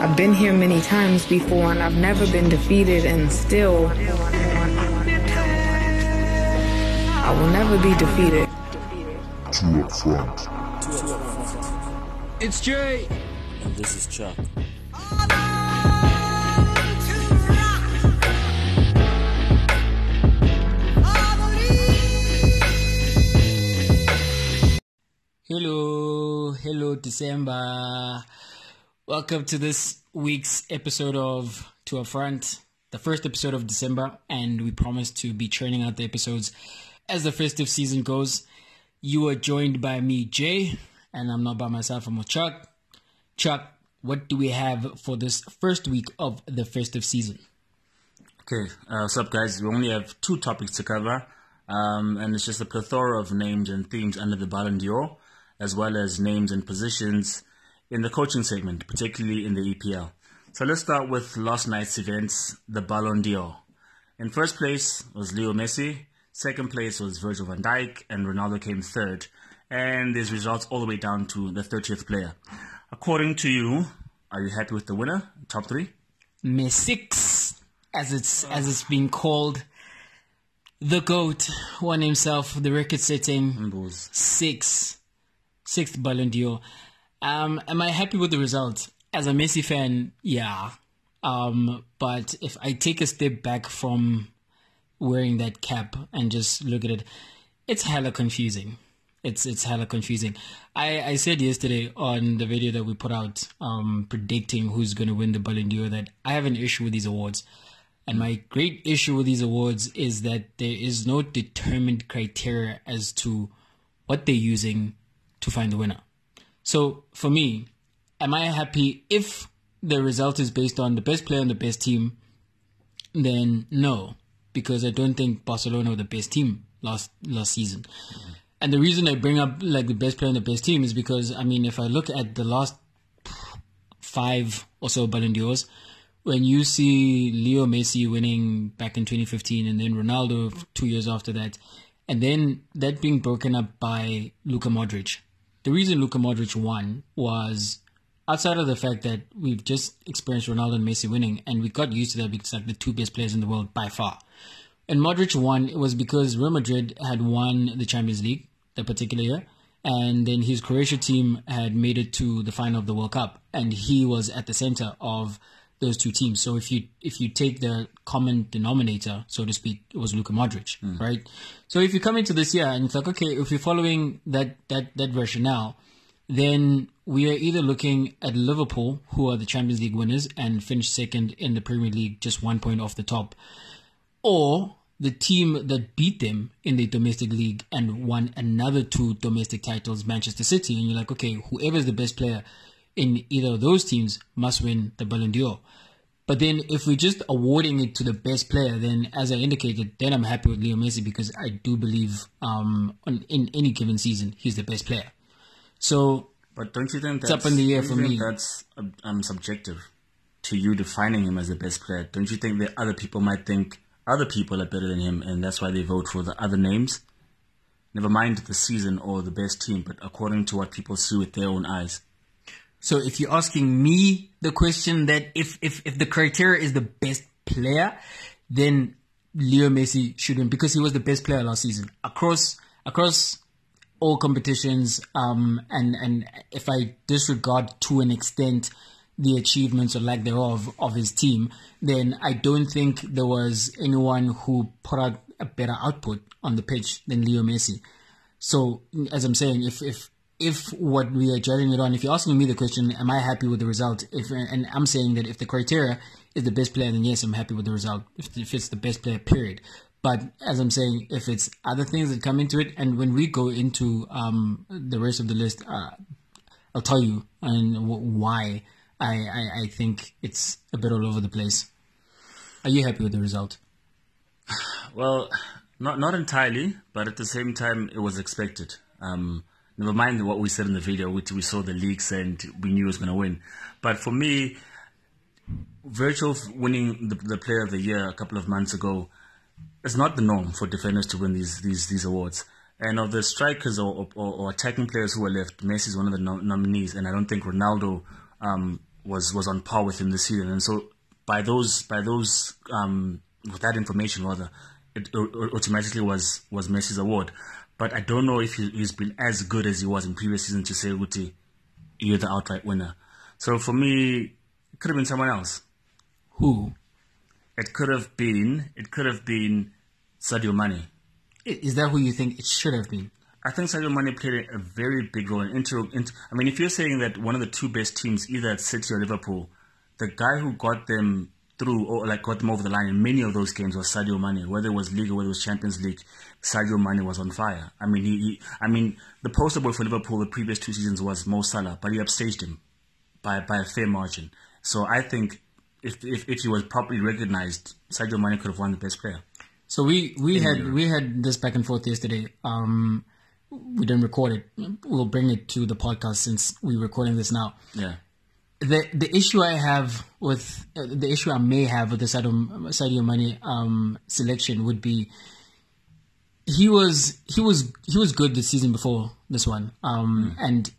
I've been here many times before and I've never been defeated and still I will never be defeated. Two up front. It's Jay. And this is Chuck. Hello, hello, December. Welcome to this week's episode of Two Up Front, the first episode of December, and we promise to be churning out the episodes as the festive season goes. You are joined by me, Jay, and I'm not by myself, I'm with Chuck. Chuck, what do we have for this first week of the festive season? Okay, uh, what's up, guys? We only have two topics to cover, um, and it's just a plethora of names and themes under the Ballon d'Or, as well as names and positions in the coaching segment, particularly in the EPL. So let's start with last night's events, the Ballon d'Or. In first place was Leo Messi, second place was Virgil van Dijk, and Ronaldo came third. And there's results all the way down to the 30th player. According to you, are you happy with the winner? Top three? Messi, as it's as it's being called, the goat, won himself the record-setting six, sixth Ballon d'Or. Um, am I happy with the result? As a Messi fan, yeah. Um, but if I take a step back from wearing that cap and just look at it, it's hella confusing. It's it's hella confusing. I, I said yesterday on the video that we put out, um, predicting who's going to win the Ballon d'Or, that I have an issue with these awards. And my great issue with these awards is that there is no determined criteria as to what they're using to find the winner. So for me, am I happy if the result is based on the best player and the best team? Then no, because I don't think Barcelona were the best team last last season. And the reason I bring up like the best player and the best team is because I mean, if I look at the last five or so Ballon d'Ors, when you see Leo Messi winning back in 2015 and then Ronaldo two years after that, and then that being broken up by Luka Modric. The reason Luka Modric won was outside of the fact that we've just experienced Ronaldo and Messi winning, and we got used to that because like the two best players in the world by far. And Modric won, it was because Real Madrid had won the Champions League that particular year, and then his Croatia team had made it to the final of the World Cup, and he was at the center of those two teams. So if you if you take the common denominator, so to speak, it was Luka Modric, hmm. right? So if you come into this year and it's like, okay, if you're following that that that rationale, then we are either looking at Liverpool, who are the Champions League winners and finished second in the Premier League, just one point off the top, or the team that beat them in the domestic league and won another two domestic titles, Manchester City, and you're like, okay, whoever's the best player in either of those teams must win the Ballon d'Or. But then if we're just awarding it to the best player, then as I indicated, then I'm happy with Leo Messi because I do believe um, on, in any given season he's the best player. So But don't you think that's up in the air for me. That's um, subjective to you defining him as the best player. Don't you think that other people might think other people are better than him, and that's why they vote for the other names? Never mind the season or the best team, but according to what people see with their own eyes. So if you're asking me the question that if if if the criteria is the best player, then Leo Messi should win because he was the best player last season across across all competitions. Um, and and if I disregard to an extent the achievements or lack thereof of his team, then I don't think there was anyone who put out a better output on the pitch than Leo Messi. So as I'm saying, if if if what we are judging it on, if you're asking me the question, am I happy with the result? If and I'm saying that if the criteria is the best player, then yes, I'm happy with the result. If, if it's the best player, period. But as I'm saying, if it's other things that come into it, and when we go into um, the rest of the list, uh, I'll tell you and w- why I, I I think it's a bit all over the place. Are you happy with the result? Well, not not entirely, but at the same time, it was expected. Um, never mind what we said in the video, which we saw the leaks and we knew he was going to win. But for me, Virgil winning the, the Player of the Year a couple of months ago is not the norm for defenders to win these these these awards. And of the strikers or, or, or attacking players who were left, Messi is one of the nom- nominees, and I don't think Ronaldo um, was was on par with him this season, and so by those by those um, with that information rather, it automatically was was Messi's award. But I don't know if he, has been as good as he was in previous seasons to say, Uti, you're the outright winner. So for me, it could have been someone else. Who? It could have been. It could have been Sadio Mane. Is that who you think it should have been? I think Sadio Mane played a very big role in inter, inter. I mean, if you're saying that one of the two best teams, either at City or Liverpool, the guy who got them through or like got them over the line in many of those games was Sadio Mane. Whether it was League or whether it was Champions League, Sadio Mane was on fire. I mean, he, he I mean, the poster boy for Liverpool the previous two seasons was Mo Salah, but he upstaged him by by a fair margin. So I think if if, if he was properly recognized, Sadio Mane could have won the best player. So we we had Europe. we had this back and forth yesterday. Um, we didn't record it. We'll bring it to the podcast since we're recording this now. Yeah the the issue I have with uh, the issue I may have with the Sadio, Sadio Mane um, selection would be he was he was he was good the season before this one, um, mm. and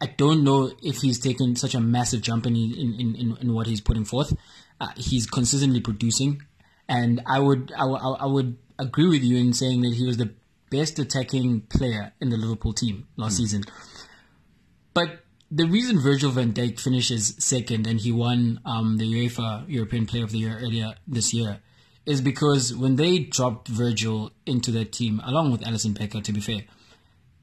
I don't know if he's taken such a massive jump in in, in, in what he's putting forth. Uh, he's consistently producing, and I would I, I would agree with you in saying that he was the best attacking player in the Liverpool team last mm. season. But the reason Virgil van Dijk finishes second and he won um, the UEFA European Player of the Year earlier this year is because when they dropped Virgil into their team, along with Alisson Becker, to be fair,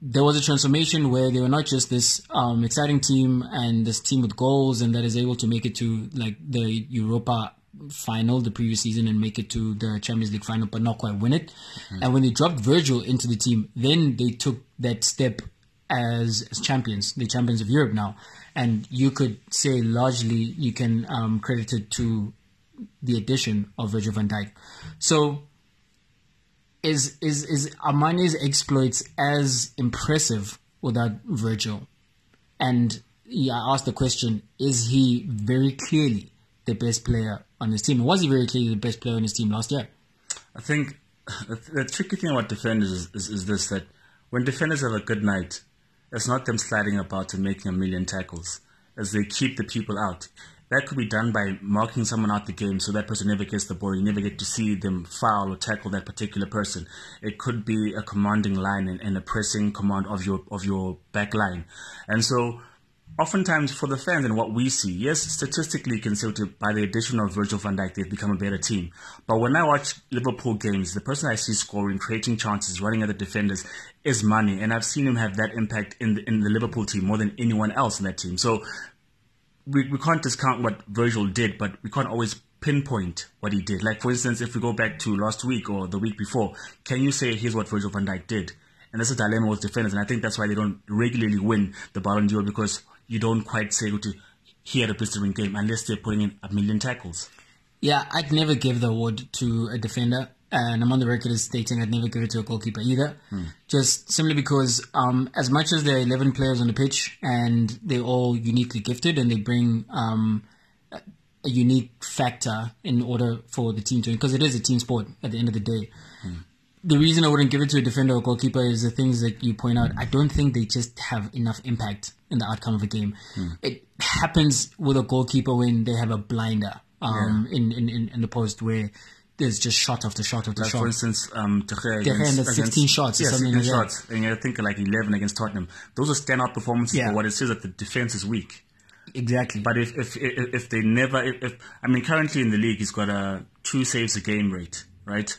there was a transformation where they were not just this um, exciting team and this team with goals and that is able to make it to like the Europa final the previous season and make it to the Champions League final, but not quite win it. Mm-hmm. And when they dropped Virgil into the team, then they took that step as, as champions, the champions of Europe now. And you could say largely you can um, credit it to the addition of Virgil van Dijk. So is is is Armani's exploits as impressive without Virgil? And yeah, I asked the question: Is he very clearly the best player on his team? was he very clearly the best player on his team last year? I think the, tricky thing about defenders is, is, is, this: that when defenders have a good night, it's not them sliding about and making a million tackles as they keep the people out. That could be done by marking someone out the game so that person never gets the ball. You never get to see them foul or tackle that particular person. It could be a commanding line and, and a pressing command of your of your back line. And so oftentimes for the fans and what we see, yes, statistically say by the addition of Virgil van Dijk, they've become a better team. But when I watch Liverpool games, the person I see scoring, creating chances, running at the defenders is Mane. And I've seen him have that impact in the, in the Liverpool team more than anyone else in that team. So we, we can't discount what Virgil did, but we can't always pinpoint what he did. Like, for instance, if we go back to last week or the week before, can you say here's what Virgil van Dijk did? And that's a dilemma with defenders. And I think that's why they don't regularly win the Ballon d'Or because you don't quite say, he had a blistering game unless they're putting in a million tackles. Yeah, I'd never give the award to a defender. And I'm on the record as stating I'd never give it to a goalkeeper either. Hmm. Just simply because, um, as much as there are 11 players on the pitch and they're all uniquely gifted and they bring um, a unique factor in order for the team to win, because it is a team sport at the end of the day. Hmm the reason I wouldn't give it to a defender or goalkeeper is the things that you point out. I don't think they just have enough impact in the outcome of a game. Hmm. It happens with a goalkeeper when they have a blinder um, yeah. in, in, in, the post where there's just shot after shot after like shot. For instance, um, De Gea, against, 16 shots yeah, 16 like shots. And I think like 11 against Tottenham. Those are standout performances yeah. for what it says that the defense is weak. Exactly. But if if if, if they never, if, if, I mean, currently in the league, he's got a two saves a game rate, right?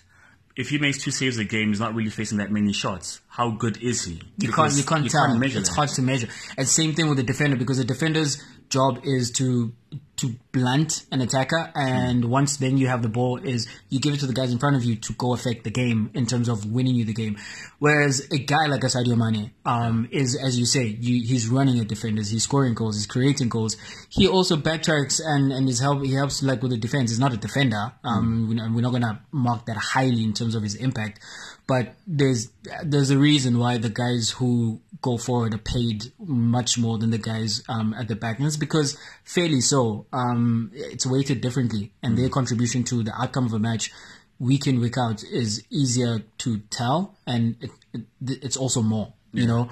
if he makes two saves a game, he's not really facing that many shots. How good is he? You can't you can't you tell. Can't measure it's that. hard to measure. And same thing with the defender because the defender's job is to to blunt an attacker, and once then you have the ball, is you give it to the guys in front of you to go affect the game in terms of winning you the game. Whereas a guy like Sadio Mane um, is, as you say, you, he's running at defenders, he's scoring goals, he's creating goals. He also backtracks and and is help he helps like with the defense. He's not a defender. Um, mm. We're not gonna mark that highly in terms of his impact, but there's there's a reason why the guys who go forward are paid much more than the guys um, at the back, and it's because fairly so. Um, it's weighted differently, and mm their contribution to the outcome of a match week in week out is easier to tell, and it, it, it's also more. Yeah. You know,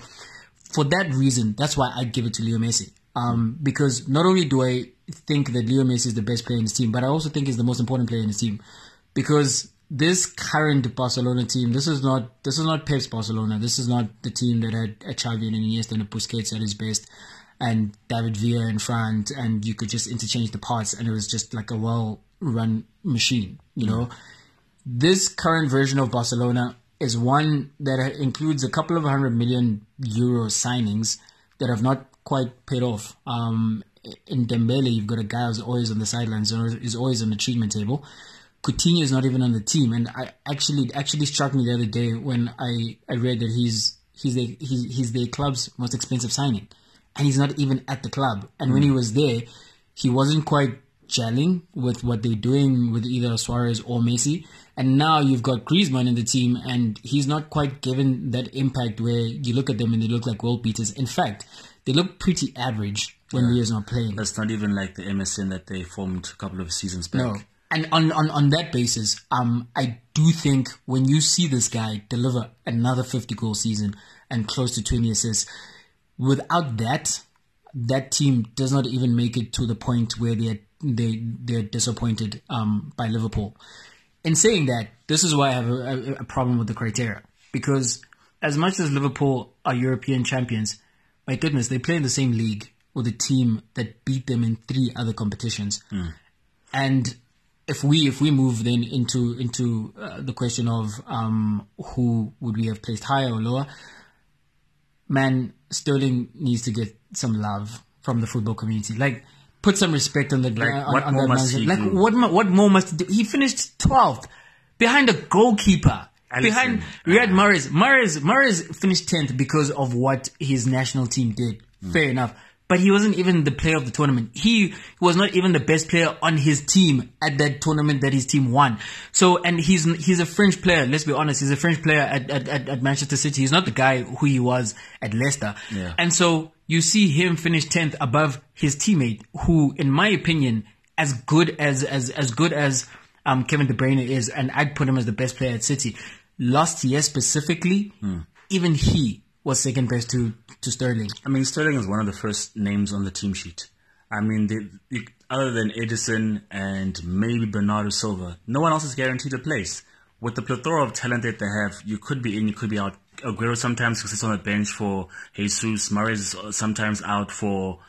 for that reason, that's why I give it to Leo Messi. Um, because not only do I think that Leo Messi is the best player in his team, but I also think he's the most important player in his team. Because this current Barcelona team, this is not this is not Pep's Barcelona. This is not the team that had a Xavi and Iniesta and a Busquets at his best, and David Villa in front, and you could just interchange the parts, and it was just like a well-run machine. You know, this current version of Barcelona is one that includes a couple of hundred million euro signings that have not quite paid off. Um, in Dembele, you've got a guy who's always on the sidelines, is always on the treatment table. Coutinho is not even on the team, and I actually it actually struck me the other day when I, I read that he's he's the he's, he's the club's most expensive signing, and he's not even at the club. And mm. when he was there, he wasn't quite gelling with what they're doing with either Suarez or Messi. And now you've got Griezmann in the team, and he's not quite given that impact where you look at them and they look like world beaters. In fact, they look pretty average when yeah. Leo's not playing. That's not even like the MSN that they formed a couple of seasons back. No and on, on, on that basis, um, I do think when you see this guy deliver another 50 goal season and close to 20 assists, without that, that team does not even make it to the point where they're, they, they're disappointed um, by Liverpool. In saying that, this is why I have a, a problem with the criteria. Because as much as Liverpool are European champions, my goodness, they play in the same league with a team that beat them in three other competitions. Mm. And if we if we move then into into uh, the question of um, who would we have placed higher or lower, man, Sterling needs to get some love from the football community. Like, put some respect on the like, uh, what on, more must he Like, do? what what more must he do? He finished twelfth behind a goalkeeper. Alisson. Behind Riyad Mahrez, Mahrez, Mahrez finished tenth because of what his national team did. Mm. Fair enough but he wasn't even the player of the tournament. He was not even the best player on his team at that tournament that his team won. So, and he's he's a French player. Let's be honest, he's a French player at, at, at Manchester City. He's not the guy who he was at Leicester. Yeah. And so you see him finish tenth above his teammate, who, in my opinion, as good as as as good as um, Kevin De Bruyne is, and I'd put him as the best player at City. Last year specifically, hmm. even he was second best to to Sterling. I mean, Sterling is one of the first names on the team sheet. I mean, other than Ederson and maybe Bernardo Silva, no one else is guaranteed a place. With the plethora of talent that they have, you could be in, you could be out. Aguero sometimes sits on the bench for Jesus. Is sometimes out for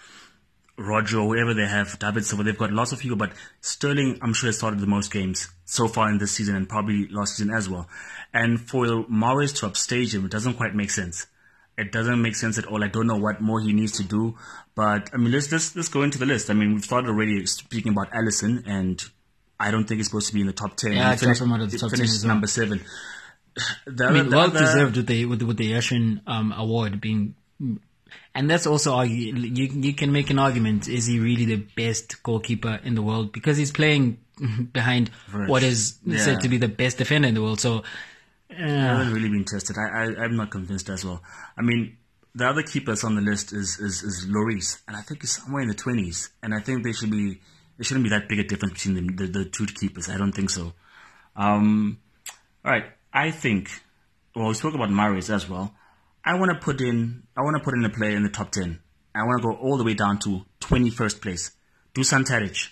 Roger or whoever they have. David Silva. They've got lots of people, but Sterling, I'm sure, has started the most games so far in this season and probably last season as well. And for Mahrez to upstage him, it doesn't quite make sense it doesn't make sense at all. I don't know what more he needs to do. But I mean, let's let's let's go into the list. I mean, we've started already speaking about Alisson, and I don't think he's supposed to be in the top ten. Yeah, he finished, out of the top ten well. number seven. The I mean, well other, deserved with the with with the Yashin um, award being, and that's also argue, you you can make an argument: is he really the best goalkeeper in the world because he's playing behind what is yeah. said to be the best defender in the world? So. I haven't really been tested. I, I am not convinced as well. I mean, the other keepers on the list is is, is Lloris, and I think he's somewhere in the twenties. And I think they should be there shouldn't be that big a difference between them, the the two keepers. I don't think so. Um, all right, I think. Well, we spoke about Mahrez as well. I want to put in I want to put in a player in the top ten. I want to go all the way down to twenty first place. Dusan Tadic,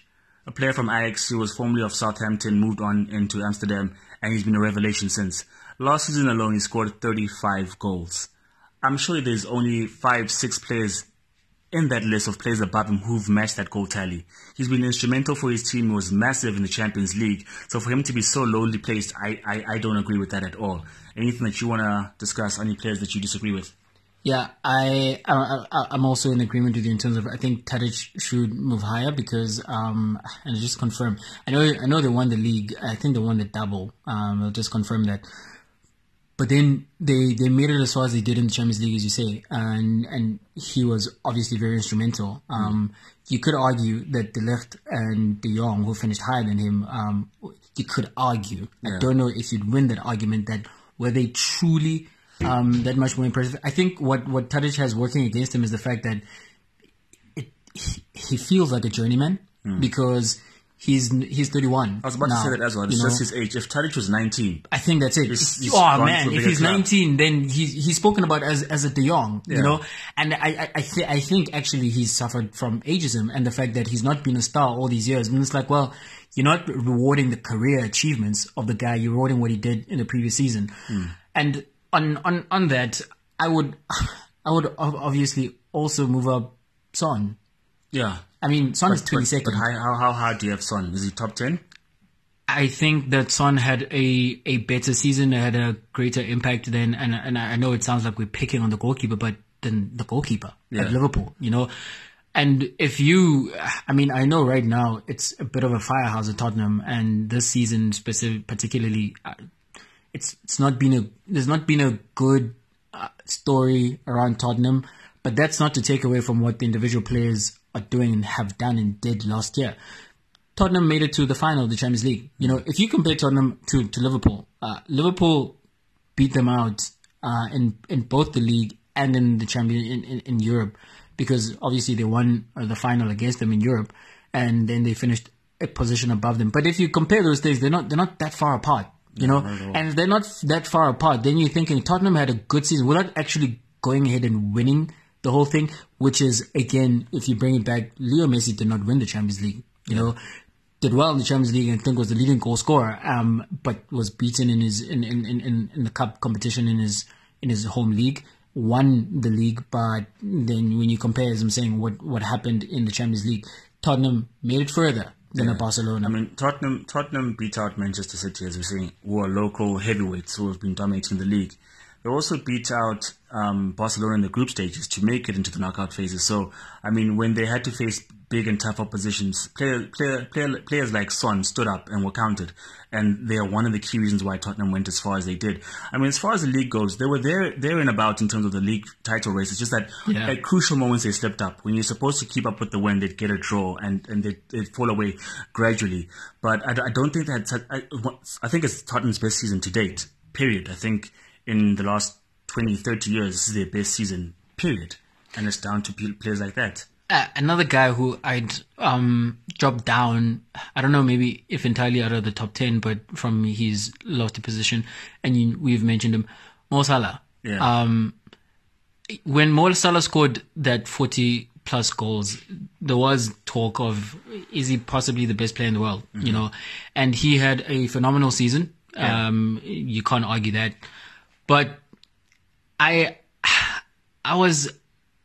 a player from Ajax who was formerly of Southampton, moved on into Amsterdam, and he's been a revelation since. Last season alone, he scored 35 goals. I'm sure there's only five, six players in that list of players above him who've matched that goal tally. He's been instrumental for his team. Was massive in the Champions League. So for him to be so lowly placed, I, I, I don't agree with that at all. Anything that you want to discuss? Any players that you disagree with? Yeah, I, I I'm also in agreement with you in terms of I think Tadic should move higher because um and just confirm I know I know they won the league I think they won the double um I'll just confirm that but then they, they made it as far as they did in the Champions League, as you say, and and he was obviously very instrumental. Um, you could argue that De Ligt and De Jong, who finished higher than him, um, you could argue. Yeah. I don't know if you'd win that argument that were they truly um, that much more impressive. I think what what Tadic has working against him is the fact that it, he, he feels like a journeyman mm. because He's he's 31. I was about now, to say that as well. It's just know? his age. If Tadic was 19, I think that's it. He's- he's oh man, if he's club. 19, then he's he's spoken about as as a De Jong, Yeah. you know. And I I I, th- I think actually he's suffered from ageism and the fact that he's not been a star all these years. And it's like, well, you're not rewarding the career achievements of the guy. You're rewarding what he did in the previous season. Hmm. And on on on that, I would I would obviously also move up Son. yeah. I mean, Son is But, 22nd. but how, how, how hard do you have Son? Is he top 10? I think that Son had a, a better season, had a greater impact than, and, and I know it sounds like we're picking on the goalkeeper, but then the goalkeeper Yeah. at Liverpool, you know. And if you, I mean, I know right now it's a bit of a firehouse at Tottenham, and this season specific, particularly, uh, it's it's not been a there's not been a good uh, story around Tottenham, but that's not to take away from what the individual players are doing and have done and did last year. Tottenham made it to the final of the Champions League. You know, if you compare Tottenham to, to Liverpool, uh, Liverpool beat them out uh, in in both the league and in the champion in, in, in Europe because obviously they won uh, the final against them in Europe and then they finished a position above them. But if you compare those things, they're not they're not that far apart. You know, and if they're not that far apart, then you're thinking Tottenham had a good season without actually going ahead and winning the whole thing. Which is again, if you bring it back, Leo Messi did not win the Champions League. You know, did well in the Champions League and I think was the leading goal scorer, um, but was beaten in his in, in, in, in, the cup competition in his in his home league. Won the league, but then when you compare, as I'm saying, what what happened in the Champions League, Tottenham made it further than a Barcelona. I mean, Tottenham Tottenham beat out Manchester City, as we're saying, who are local heavyweights who have been dominating the league. They also beat out um, Barcelona in the group stages to make it into the knockout phases. So, I mean, when they had to face big and tough oppositions, player, player, player, players like Son stood up and were counted. And they are one of the key reasons why Tottenham went as far as they did. I mean, as far as the league goes, they were there, there and about in terms of the league title race. It's just that Yeah. at crucial moments they slipped up. When you're supposed to keep up with the win, they'd get a draw and, and they'd, they'd fall away gradually. But I, I don't think that's, I, I think it's Tottenham's best season to date, period. I think in the last 20, 30 years, this is their best season, period. And it's down to players like that. uh, another guy who I'd um dropped down. I don't know, maybe if entirely out of the top ten, but from his lofty position, and you, we've mentioned him, Mo Salah. Yeah. Um, when Mo Salah scored that forty plus goals, there was talk of is he possibly the best player in the world? You know, and he had a phenomenal season. Um, you can't argue that, but I I was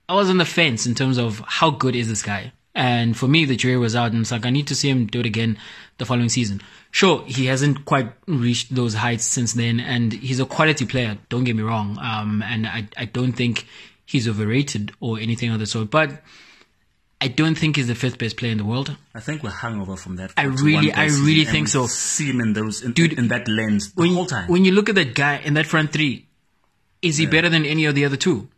I was on the fence in terms of how good is this guy. And for me, the jury was out, and it's like I need to see him do it again the following season. Sure, he hasn't quite reached those heights since then, and he's a quality player. Don't get me wrong, um, and I I don't think he's overrated or anything of the sort. But I don't think he's the fifth best player in the world. I think we're hungover from that. I really- I really think so. See him in those, in, Dude, in that lens the When, whole time. when you look at that guy in that front three, is he better than any of the other two?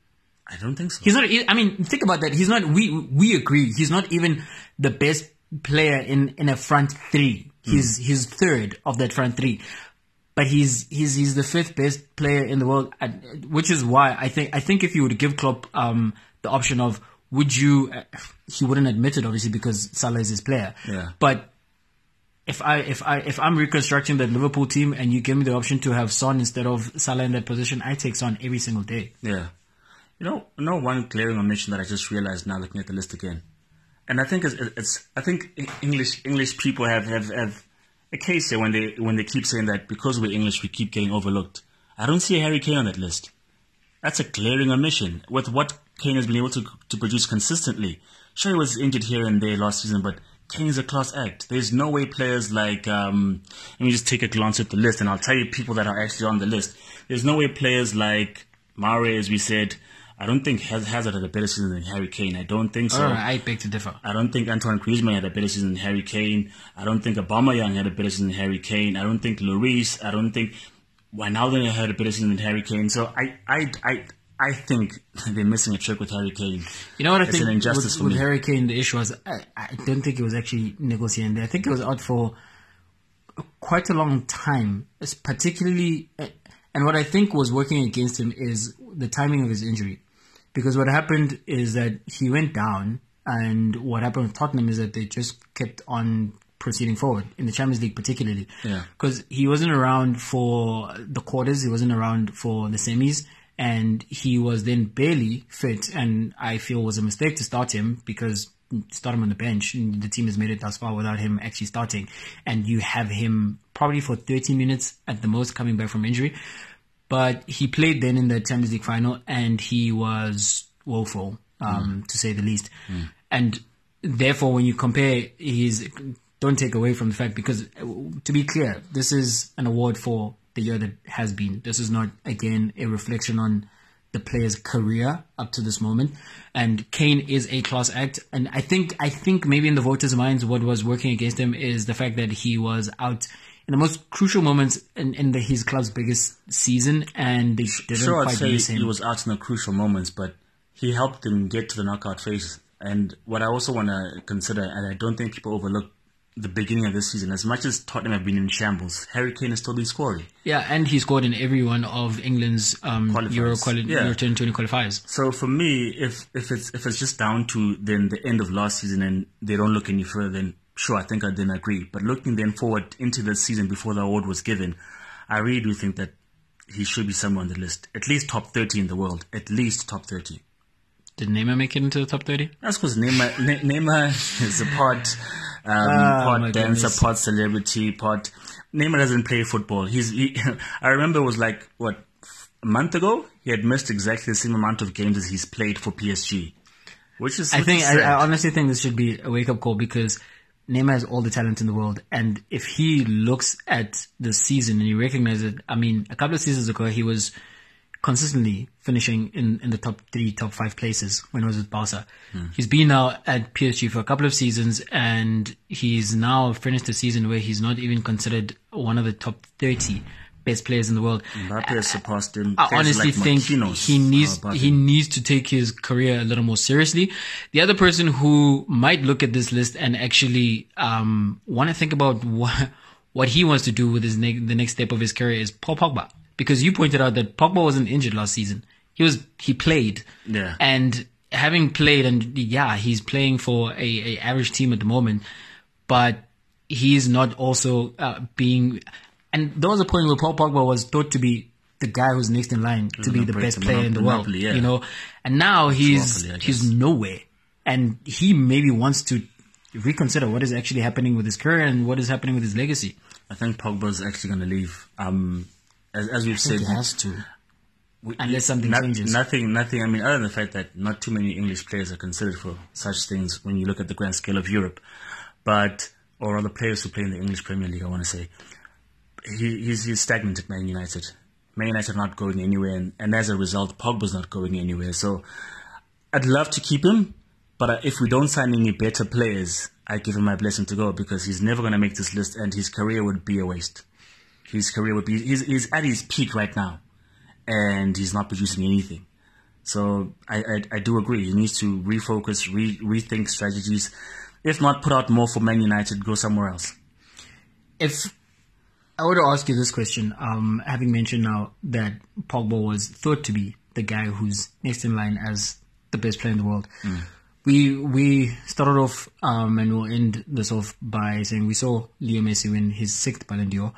I don't think so. He's not. I mean, think about that. He's not. We we agree. He's not even the best player in in a front three. He's he's third of that front three, but he's he's he's the fifth best player in the world. Which is why I think I think if you would give Klopp um the option of would you, uh, he wouldn't admit it obviously because Salah is his player. Yeah. But if I if I if I'm reconstructing that Liverpool team and you give me the option to have Son instead of Salah in that position, I take Son every single day. Yeah. You know, know one glaring omission that I just realized now looking at the list again, and I think it's, it's I think English English people have, have, have a case here when they when they keep saying that because we're English we keep getting overlooked. I don't see a Harry Kane on that list. That's a glaring omission with what Kane has been able to to produce consistently. Sure, he was injured here and there last season, but Kane's a class act. There's no way players like um, let me just take a glance at the list, and I'll tell you people that are actually on the list. There's no way players like Mare, as we said. I don't think Haz- Hazard had a better season than Harry Kane. I don't think so. Right, I beg to differ. I don't think Antoine Griezmann had a better season than Harry Kane. I don't think Aubameyang had a better season than Harry Kane. I don't think Lloris. I don't think Wijnaldum had a better season than Harry Kane. So I, I, I, I think they're missing a trick with Harry Kane. You know what I It's think an injustice with, for with me. Harry Kane, the issue was I, I don't think it was actually negotiating. I think it was out for quite a long time, It's particularly. Eh, and what I think was working against him is the timing of his injury, because what happened is that he went down, and what happened with Tottenham is that they just kept on proceeding forward in the Champions League, particularly. Yeah. Because he wasn't around for the quarters, he wasn't around for the semis, and he was then barely fit. And I feel was a mistake to start him because start him on the bench. And the team has made it thus far without him actually starting, and you have him probably for 30 minutes at the most coming back from injury. But he played then in the Champions League final, and he was woeful, um, to say the least. And therefore, when you compare his, don't take away from the fact because uh, to be clear, this is an award for the year that has been. This is not again a reflection on the player's career up to this moment. And Kane is a class act, and I think I think maybe in the voters' minds, what was working against him is the fact that he was out in the most crucial moments in, in the, his club's biggest season, and they didn't Sure, I'd quite say use him. he was out in the crucial moments, but he helped them get to the knockout phase. And what I also want to consider, and I don't think people overlook the beginning of this season, as much as Tottenham have been in shambles, Harry Kane has still been scoring. Yeah, and he scored in every one of England's um, Qualifiers. Euro, quali- Yeah. Euro 2020 qualifiers. So for me, if if it's if it's just down to then the end of last season and they don't look any further, then sure, I think I then agree. But looking then forward into the season before the award was given, I really do think that he should be somewhere on the list, at least top thirty in the world, at least top thirty. Did Neymar make it into the top 30? That's because Neymar, Ne- Neymar is a part, um, Ah, dancer, goodness. part celebrity, part. Neymar doesn't play football. He's. He, I remember it was like what a month ago. He had missed exactly the same amount of games as he's played for PSG, which is. I think is I. I honestly think this should be a wake up call because Neymar has all the talent in the world, and if he looks at the season and he recognizes it, I mean, a couple of seasons ago he was consistently finishing in, in the top three, top five places when he was with Barca. He's been now at PSG for a couple of seasons, and he's now finished a season where he's not even considered one of the top thirty best players in the world. Mbappe has surpassed him. I honestly like think Marquinhos he needs are he needs to take his career a little more seriously. The other person who might look at this list and actually um, want to think about what what he wants to do with his ne- the next step of his career is Paul Pogba, because you pointed out that Pogba wasn't injured last season. He was he played, Yeah. and having played and yeah, he's playing for a, a average team at the moment, but he's not also uh, being. And there was a point where Paul Pogba was thought to be the guy who's next in line to be the best player in the world, yeah. you know. And now he's Monopoly, he's nowhere, and he maybe wants to reconsider what is actually happening with his career and what is happening with his legacy. I think Pogba's actually going to leave. Um, as, as we've said, He has to. we- unless something no- changes. Nothing, nothing. I mean, other than the fact that not too many English players are considered for such things when you look at the grand scale of Europe, but or other players who play in the English Premier League. I want to say he, he's he's stagnant at Man United. Man United are not going anywhere, and, and as a result, Pogba's not going anywhere. So I'd love to keep him, but if we don't sign any better players, I give him my blessing to go because he's never going to make this list, and his career would be a waste. His career would be he's, he's at his peak right now, and he's not producing anything. So I, I, I do agree. He needs to refocus, re, rethink strategies. If not, put out more for Man United, go somewhere else. if I were to ask you this question, um, having mentioned now that Pogba was thought to be the guy who's next in line as the best player in the world, we we started off um, and we'll end this off by saying we saw Leo Messi win his sixth Ballon d'Or,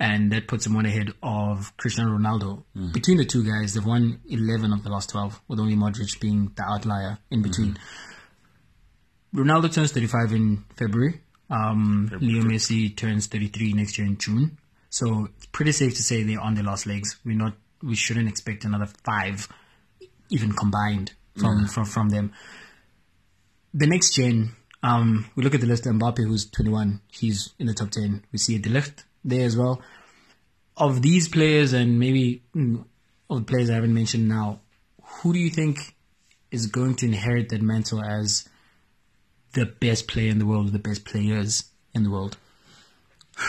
and that puts him one ahead of Cristiano Ronaldo. Between the two guys, they've won eleven of the last twelve, with only Modric being the outlier in between. Ronaldo turns 35 in February. Um, Leo Messi turns 33 next year in June. So it's pretty safe to say they're on their last legs. We're not, we shouldn't expect another five, even combined from, from, from them. The next gen, um, we look at the list of Mbappe, who's 21. He's in the top 10. We see De Ligt there as well. Of these players, and maybe mm, of the players I haven't mentioned now, who do you think is going to inherit that mantle as the best player in the world, the best players in the world?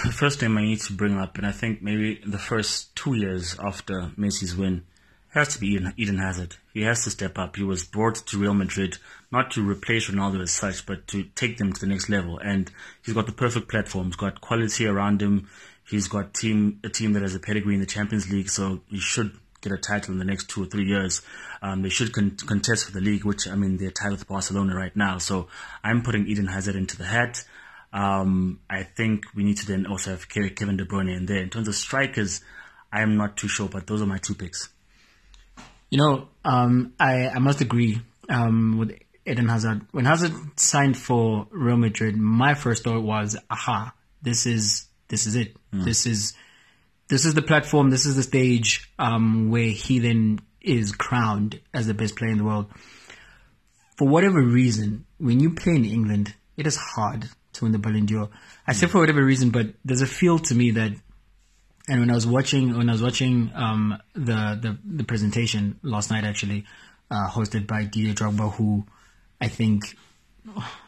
The first name I need to bring up, and I think maybe the first two years after Messi's win, has to be Eden, Eden Hazard. He has to step up. He was brought to Real Madrid not to replace Ronaldo as such, but to take them to the next level. And he's got the perfect platform. He's got quality around him. He's got team a team that has a pedigree in the Champions League, so he should get a title in the next two or three years. Um, they should con- contest for the league, which I mean they're tied with Barcelona right now. So I'm putting Eden Hazard into the hat. Um, I think we need to then also have Kevin De Bruyne in there. In terms of strikers, I'm not too sure, but those are my two picks. You know, um, I, I must agree um, with Eden Hazard. When Hazard signed for Real Madrid, my first thought was, aha, this is this is it. Mm. This is this is the platform. This is the stage um, where he then is crowned as the best player in the world. For whatever reason, when you play in England, it is hard to win the Ballon d'Or. I say for whatever reason, but there's a feel to me that, and when I was watching, when I was watching um, the, the the presentation last night, actually, uh, hosted by Didier Drogba, who I think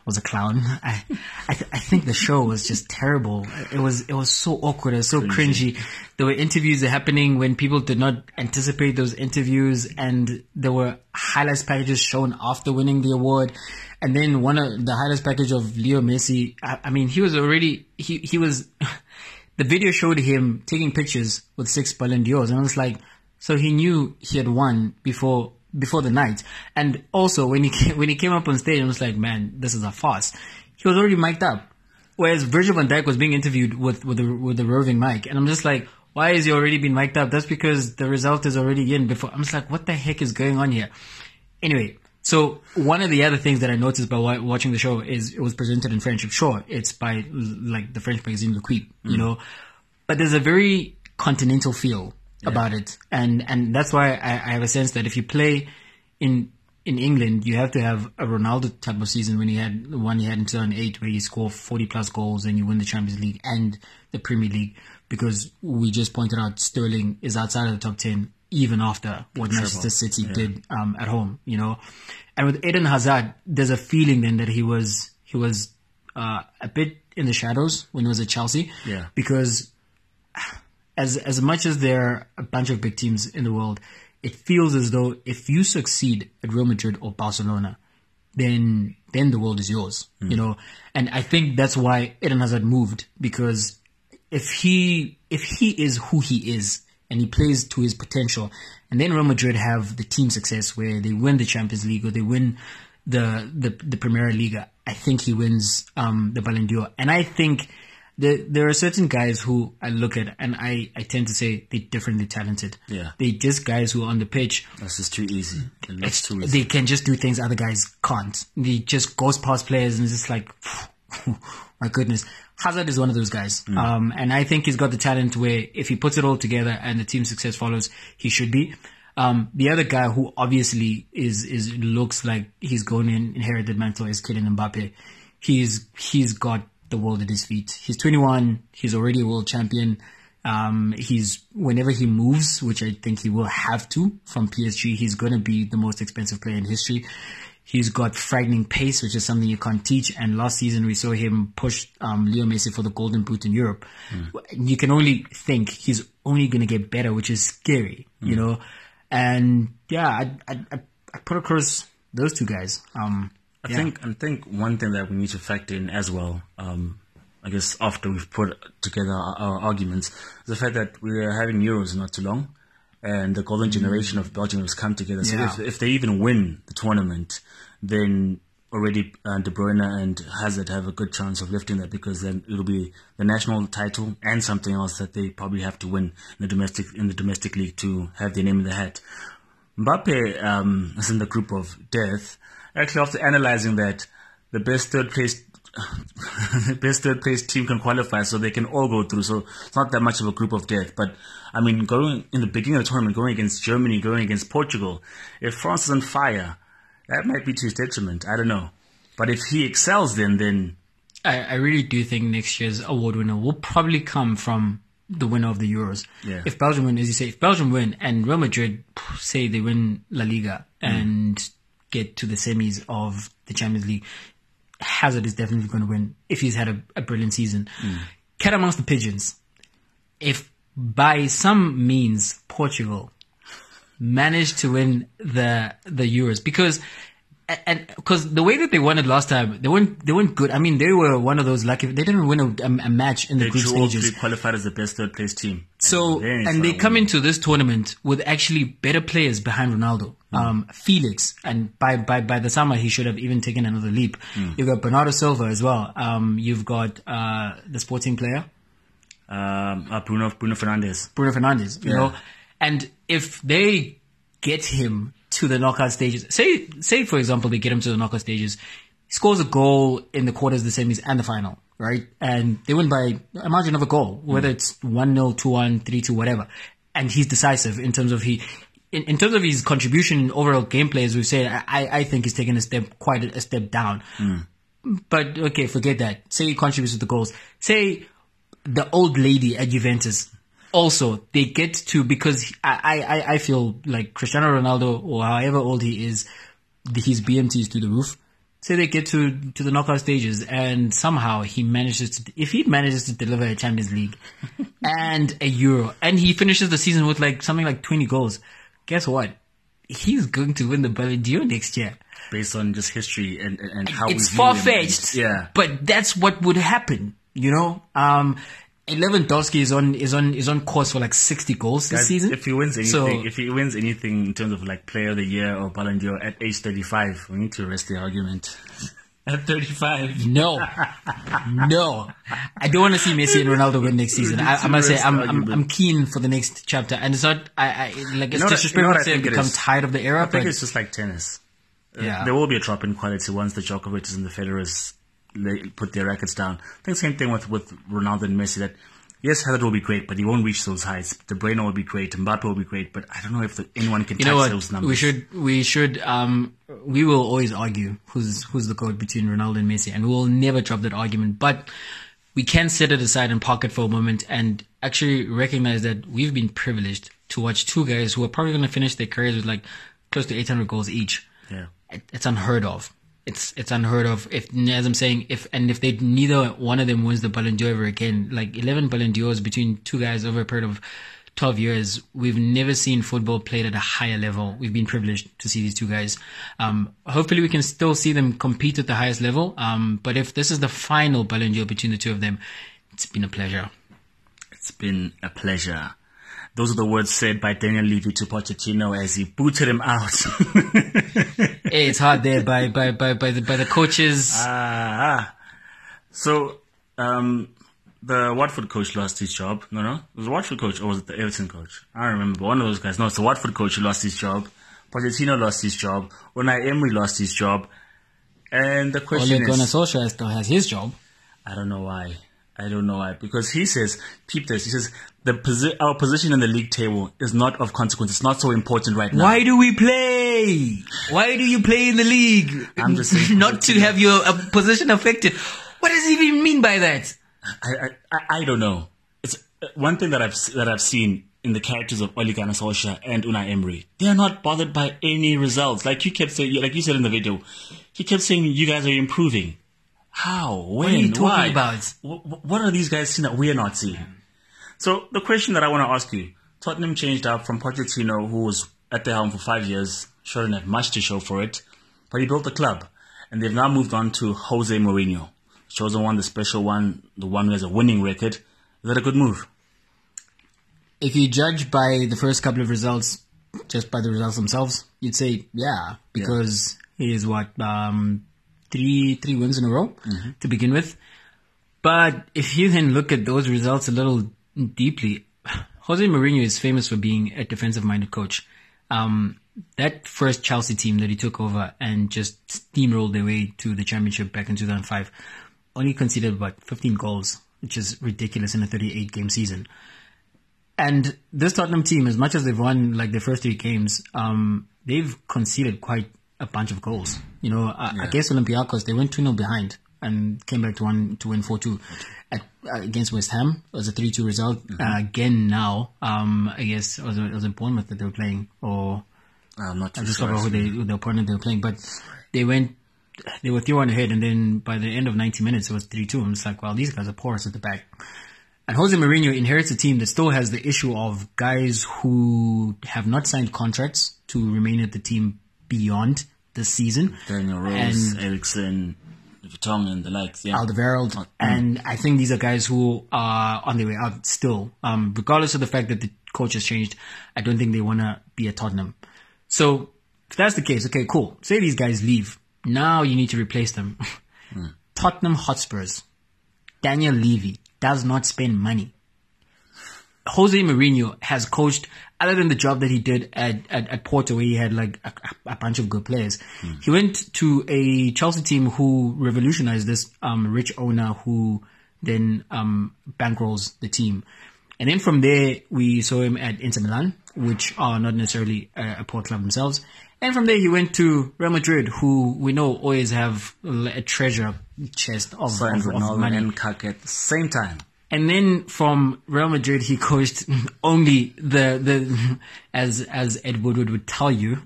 was a clown. I I, th- I, think the show was just terrible. It was it was so awkward. It was so cringy. There were interviews happening when people did not anticipate those interviews, and there were highlights packages shown after winning the award. And then one of the highlights package of Leo Messi. I, I mean, he was already he he was. the video showed him taking pictures with six Ballon d'Ors, and I was like, so he knew he had won before before the night. And also when he came, when he came up on stage, I was like, man, this is a farce. He was already mic'd up. Whereas Virgil van Dijk was being interviewed with, with the, with the roving mic. And I'm just like, why is he already been mic'd up? That's because the result is already in before. I'm just like, what the heck is going on here? Anyway, so one of the other things that I noticed by watching the show is it was presented in French. Sure, it's by like the French magazine L'Equipe, mm. you know, but there's a very continental feel yeah. about it, and and that's why I, I, have a sense that if you play in in England, you have to have a Ronaldo type of season when he had the one he had in 2008, where he scored 40 plus goals and you win the Champions League and the Premier League, because we just pointed out Sterling is outside of the top 10 even after what Manchester City yeah. did um, at home, you know. And with Eden Hazard, there's a feeling then that he was he was uh, a bit in the shadows when he was at Chelsea, yeah, because as as much as there are a bunch of big teams in the world, it feels as though if you succeed at Real Madrid or Barcelona, then then the world is yours. Mm. You know, and I think that's why Eden Hazard moved because if he if he is who he is and he plays to his potential, and then Real Madrid have the team success where they win the Champions League or they win the the the Premier Liga, I think he wins um, the Ballon d'Or, and I think there, there are certain guys who I look at and I, I tend to say they're differently talented. Yeah. They're just guys who are on the pitch. That's just too easy. It's too easy. They can just do things other guys can't. They just goes past players and it's just like, my goodness. Hazard is one of those guys. Mm. Um, and I think he's got the talent where if he puts it all together and the team success follows, he should be. Um, the other guy who obviously is, is, looks like he's going to inherit the mantle is Kylian Mbappe. He's, he's got the world at his feet. He's 21. He's already a world champion. Um, he's whenever he moves, which I think he will have to from PSG, he's going to be the most expensive player in history. He's got frightening pace, which is something you can't teach. And last season we saw him push um, Leo Messi for the Golden Boot in Europe. Mm. You can only think he's only going to get better, which is scary, mm. you know. And yeah, I, I, I put across those two guys. Um, I yeah. think I think one thing that we need to factor in as well, um, I guess after we've put together our, our, arguments, is the fact that we are having Euros not too long, and the golden mm. generation of Belgium has come together. So yeah. if, if they even win the tournament, then already uh, De Bruyne and Hazard have a good chance of lifting that because then it'll be the national title and something else that they probably have to win in the domestic in the domestic league to have their name in the hat. Mbappe um, is in the group of death actually after analyzing that, the best third place best third place team can qualify, so they can all go through. So it's not that much of a group of death. But I mean, going in the beginning of the tournament, going against Germany, going against Portugal, if France is on fire, that might be to his detriment. I don't know. But if he excels, then then I, I really do think next year's award winner will probably come from the winner of the Euros. Yeah. If Belgium win, as you say, if Belgium win and Real Madrid say they win La Liga mm. Get to the semis of the Champions League, Hazard is definitely going to win if he's had a, a brilliant season. Mm. Cat amongst the pigeons. If by some means Portugal managed to win the the Euros, because and because the way that they won it last time, they weren't they weren't good. I mean, they were one of those lucky. They didn't win a, a, a match in the They group stages. three qualified as the best third place team. So Then and they come winning. into this tournament with actually better players behind Ronaldo. Um, Felix and by by by the summer he should have even taken another leap. You've got Bernardo Silva as well. Um, you've got uh, the sporting player um, uh, Bruno Bruno Fernandes. Bruno Fernandes. You Yeah. know, and if they get him to the knockout stages, say say for example they get him to the knockout stages, he scores a goal in the quarters, the semis, and the final, right? And they win by a margin of a goal, whether mm. it's one 0 two one, three two, whatever. And he's decisive in terms of he. In, in terms of his contribution in overall gameplay, as we've said, I, I think he's taken a step, quite a, a step down. Mm. But okay, forget that. Say he contributes to the goals. Say the old lady at Juventus also they get to because I I, I feel like Cristiano Ronaldo or however old he is, his BMT is through the roof. Say they get to to the knockout stages and somehow he manages to if he manages to deliver a Champions League and a Euro and he finishes the season with like something like twenty goals, guess what? He's going to win the Ballon d'Or next year based on just history and and, how it's far fetched. Yeah, but that's what would happen. You know, um, Lewandowski is on is on is on course for like sixty goals this Guys, season. If he wins So- anything, if he wins anything in terms of like Player of the Year or Ballon d'Or at age thirty-five, we need to rest the argument. at thirty-five, no, no, I don't want to see Messi and Ronaldo win next season. I, I must say, I'm, I'm I'm keen for the next chapter, and it's not. I, I like it's disrespectful you know what to say I've think become is? tired of the era, I think but it's just like tennis. Uh, Yeah. there will be a drop in quality once the Djokovic is and the Federers lay, put their records down. I think same thing with with Ronaldo and Messi. That yes, Hazard will be great, but he won't reach those heights. De Bruyne will be great, Mbappe will be great, but I don't know if the, anyone can you touch those numbers. We should we should um we will always argue who's who's the goat between Ronaldo and Messi, and we will never drop that argument. But we can set it aside and park it for a moment and actually recognize that we've been privileged to watch two guys who are probably going to finish their careers with like close to 800 goals each. Yeah. It's unheard of. It's it's unheard of. If as I'm saying, if and if they neither one of them wins the Ballon d'Or ever again, like 11 Ballon d'Ors between two guys over a period of 12 years, we've never seen football played at a higher level. We've been privileged to see these two guys. Um, hopefully, we can still see them compete at the highest level. Um, but if this is the final Ballon d'Or between the two of them, it's been a pleasure. It's been a pleasure. Those are the words said by Daniel Levy to Pochettino as he booted him out. It's hard there by by by by the by the coaches. Ah, so um, the Watford coach lost his job. No, no, it was the Watford coach or was it the Everton coach? I don't remember. One of those guys. No, it's the Watford coach who lost his job. Pochettino lost his job. Unai Emery lost his job. And the question Ole Gunnar Solskjaer still has his job. I don't know why. I don't know why. Because he says, keep this. He says, the posi- our position in the league table is not of consequence. It's not so important right now. Why do we play? Why do you play in the league? I'm just saying- not to have your uh, position affected. What does he even mean by that? I, I, I- I don't know. It's uh, one thing that I've that I've seen in the characters of Ole Gunnar Solskjaer and Unai Emery. They are not bothered by any results. Like you kept saying, like you said in the video, he kept saying you guys are improving. How? When? are you talking Why? about? Wh- wh- What are these guys seeing that we are not seeing? So the question that I want to ask you: Tottenham changed up from Pochettino, who was at the helm for five years, sure didn't have much to show for it, but he built the club, and they've now moved on to Jose Mourinho, chosen one, the special one, the one who has a winning record. Is that a good move? If you judge by the first couple of results, just by the results themselves, you'd say yeah, because he is what um, three three wins in a row to begin with. But if you then look at those results a little deeply, Jose Mourinho is famous for being a defensive-minded coach. Um, that first Chelsea team that he took over and just steamrolled their way to the championship back in 2005 only conceded about 15 goals, which is ridiculous in a 38 game season. And this Tottenham team, as much as they've won like their first three games, um, they've conceded quite a bunch of goals. You know, I, I guess Olympiacos they went two 0 behind and came back to one to win four two uh, against West Ham. It was a three two result. Uh, again now, um, I guess it was, it was in Bournemouth that they were playing, or I'm not too I just sure. who they who the opponent they were playing, but they went. They were three one ahead, and then by the end of ninety minutes, it was three two. I'm just like, well, these guys are porous at the back. And Jose Mourinho inherits a team that still has the issue of guys who have not signed contracts to remain at the team beyond this season. Daniel Rose, Eriksen, Vertonghen, and the likes. Yeah. Alderweireld, Mm. and I think these are guys who are on their way out still. Um, regardless of the fact that the coach has changed, I don't think they want to be at Tottenham. So if that's the case, okay, cool. Say these guys leave. Now you need to replace them. Mm. Tottenham Hotspurs. Daniel Levy does not spend money. Jose Mourinho has coached, other than the job that he did at, at, at Porto where he had like a, a bunch of good players, he went to a Chelsea team who revolutionized this um, rich owner who then um, bankrolls the team. And then from there, we saw him at Inter Milan, which are not necessarily a, a poor club themselves. And from there, he went to Real Madrid, who we know always have a treasure chest of, of, of money. and Kaka at the same time. And then from Real Madrid, he coached only the, the, as, as Ed Woodward would tell you,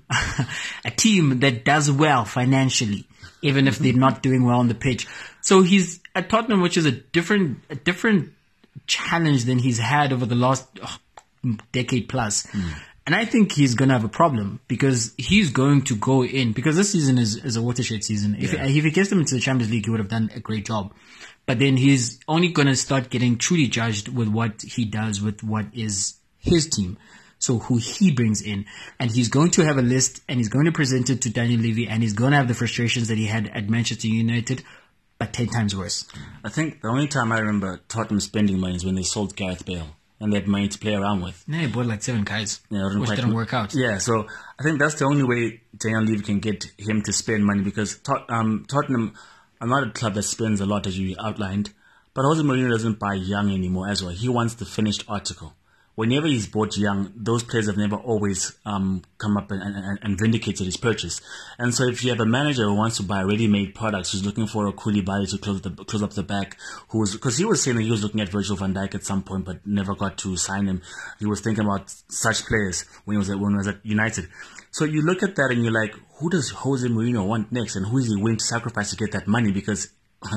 a team that does well financially, even if they're not doing well on the pitch. So he's at Tottenham, which is a different, a different challenge than he's had over the last oh, decade plus. Hmm. And I think he's going to have a problem because he's going to go in because this season is, is a watershed season. If, Yeah. if he gets them into the Champions League, he would have done a great job. But then he's only going to start getting truly judged with what he does with what is his team. So who he brings in. And he's going to have a list and he's going to present it to Daniel Levy and he's going to have the frustrations that he had at Manchester United, but 10 times worse. I think the only time I remember Tottenham spending money is when they sold Gareth Bale and they had money to play around with. Yeah, he bought like seven guys, Yeah, didn't which quite- didn't work out. Yeah, so I think that's the only way Daniel Levy can get him to spend money because Tot- um, Tottenham are not a club that spends a lot, as you outlined. But Jose Mourinho doesn't buy young anymore as well. He wants the finished article. Whenever he's bought young, those players have never always um, come up and, and, and vindicated his purchase. And so if you have a manager who wants to buy ready-made products, who's looking for a coolie Koulibaly to close the close up the back, who was because he was saying that he was looking at Virgil van Dijk at some point, but never got to sign him. He was thinking about such players when he was at when he was at United. So you look at that and you're like, who does Jose Mourinho want next, and who is he willing to sacrifice to get that money? Because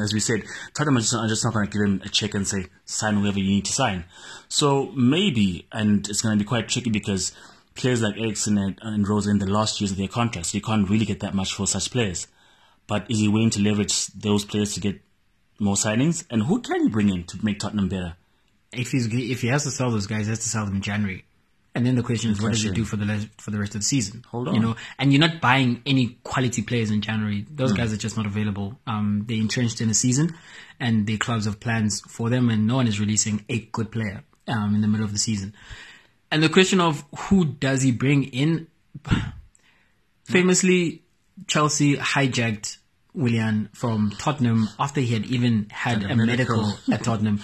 as we said, Tottenham are just, are just not going to give him a check and say sign whoever you need to sign. So maybe, and it's going to be quite tricky because players like Eriksen and, and Rose in the last years of their contracts, you can't really get that much for such players. But is he willing to leverage those players to get more signings? And who can he bring in to make Tottenham better? If he's if he has to sell those guys, he has to sell them in January. And then the question is, what does he do for the le- for the rest of the season? Hold on. you know. And you're not buying any quality players in January. Those guys are just not available. Um, they're entrenched in the season, and the clubs have plans for them, and no one is releasing a good player um, in the middle of the season. And the question of who does he bring in? Famously, Chelsea hijacked Willian from Tottenham after he had even had a a medical. medical at Tottenham.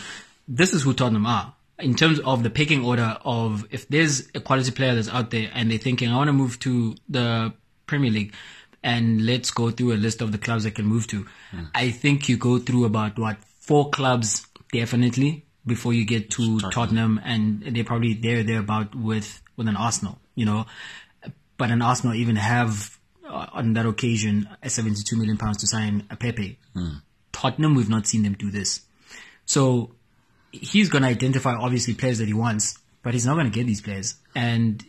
This is who Tottenham are. In terms of the picking order of if there's a quality player that's out there and they're thinking, I want to move to the Premier League and let's go through a list of the clubs I can move to. I think you go through about what, four clubs definitely before you get to Tottenham, and they're probably there, there about with, with an Arsenal, you know. But an Arsenal even have uh, on that occasion a 72 million pounds to sign a Pepe. Tottenham, we've not seen them do this. So he's going to identify obviously players that he wants, but he's not going to get these players. And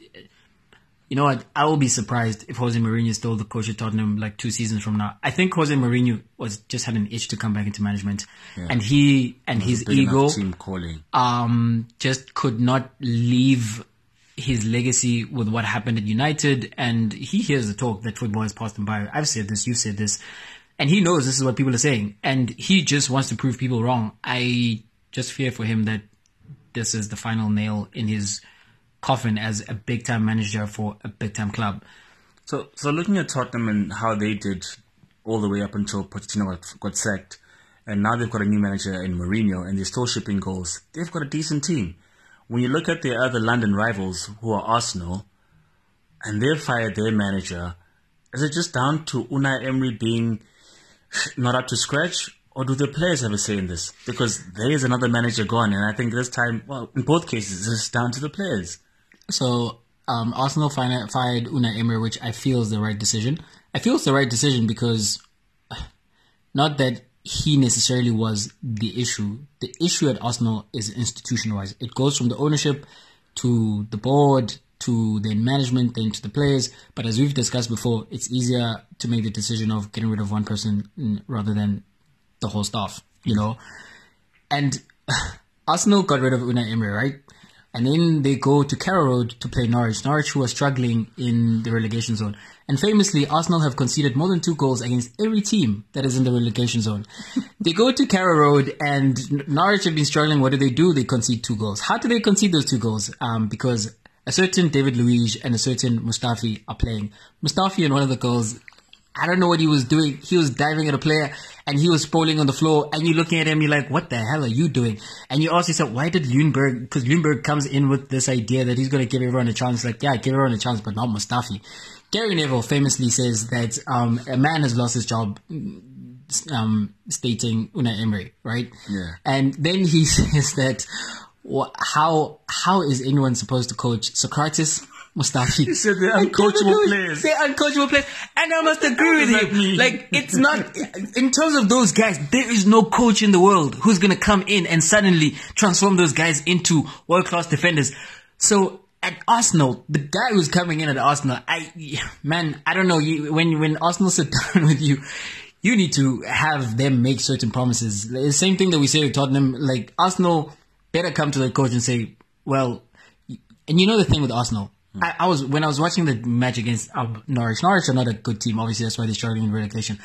you know what? I will be surprised if Jose Mourinho is still the coach at Tottenham like two seasons from now. I think Jose Mourinho was just had an itch to come back into management, and he and his ego team calling. um, just could not leave his legacy with what happened at United. And he hears the talk that football has passed him by. I've said this, you've said this. And he knows this is what people are saying. And he just wants to prove people wrong. I just fear for him that this is the final nail in his coffin as a big time manager for a big time club. So, so looking at Tottenham and how they did all the way up until Pochettino got, got sacked, and now they've got a new manager in Mourinho, and they're still shipping goals. They've got a decent team. When you look at their other London rivals, who are Arsenal, and they've fired their manager, is it just down to Unai Emery being not up to scratch, or do the players have a say in this? Because there is another manager gone, and I think this time, well, in both cases, it's down to the players. So um, Arsenal fired, fired Una Emery, which I feel is the right decision. I feel it's the right decision because not that he necessarily was the issue. The issue at Arsenal is institutionalized. It goes from the ownership to the board to the management then to the players. But as we've discussed before, it's easier to make the decision of getting rid of one person mm, rather than the whole stuff, you know. And Arsenal got rid of Unai Emery, right? And then they go to Carrow Road to play Norwich. Norwich, who are struggling in the relegation zone. And famously, Arsenal have conceded more than two goals against every team that is in the relegation zone. they go to Carrow Road, and Norwich have been struggling. What do they do? They concede two goals. How do they concede those two goals? Um, because a certain David Luiz and a certain Mustafi are playing. Mustafi in one of the goals, I don't know what he was doing. He was diving at a player and he was sprawling on the floor and you're looking at him, you're like, what the hell are you doing? And you ask yourself, why did Ljungberg, because Ljungberg comes in with this idea that he's going to give everyone a chance. Like, yeah, give everyone a chance, but not Mustafi. Gary Neville famously says that um, a man has lost his job um, stating Unai Emery, right? Yeah. And then he says that how how is anyone supposed to coach Sokratis? Mustafi. He said they're uncoachable players. They're uncoachable players. And I must agree with you. Like, it's not, in terms of those guys, there is no coach in the world who's going to come in and suddenly transform those guys into world class defenders. So, at Arsenal, the guy who's coming in at Arsenal, I, man, I don't know, you, when, when Arsenal sit down with you, you need to have them make certain promises. The same thing that we say with Tottenham, like, Arsenal better come to the coach and say, well, and you know the thing with Arsenal. Mm. I, I was when I was watching the match against Norwich. Norwich are not a good team. Obviously, that's why they're struggling in relegation.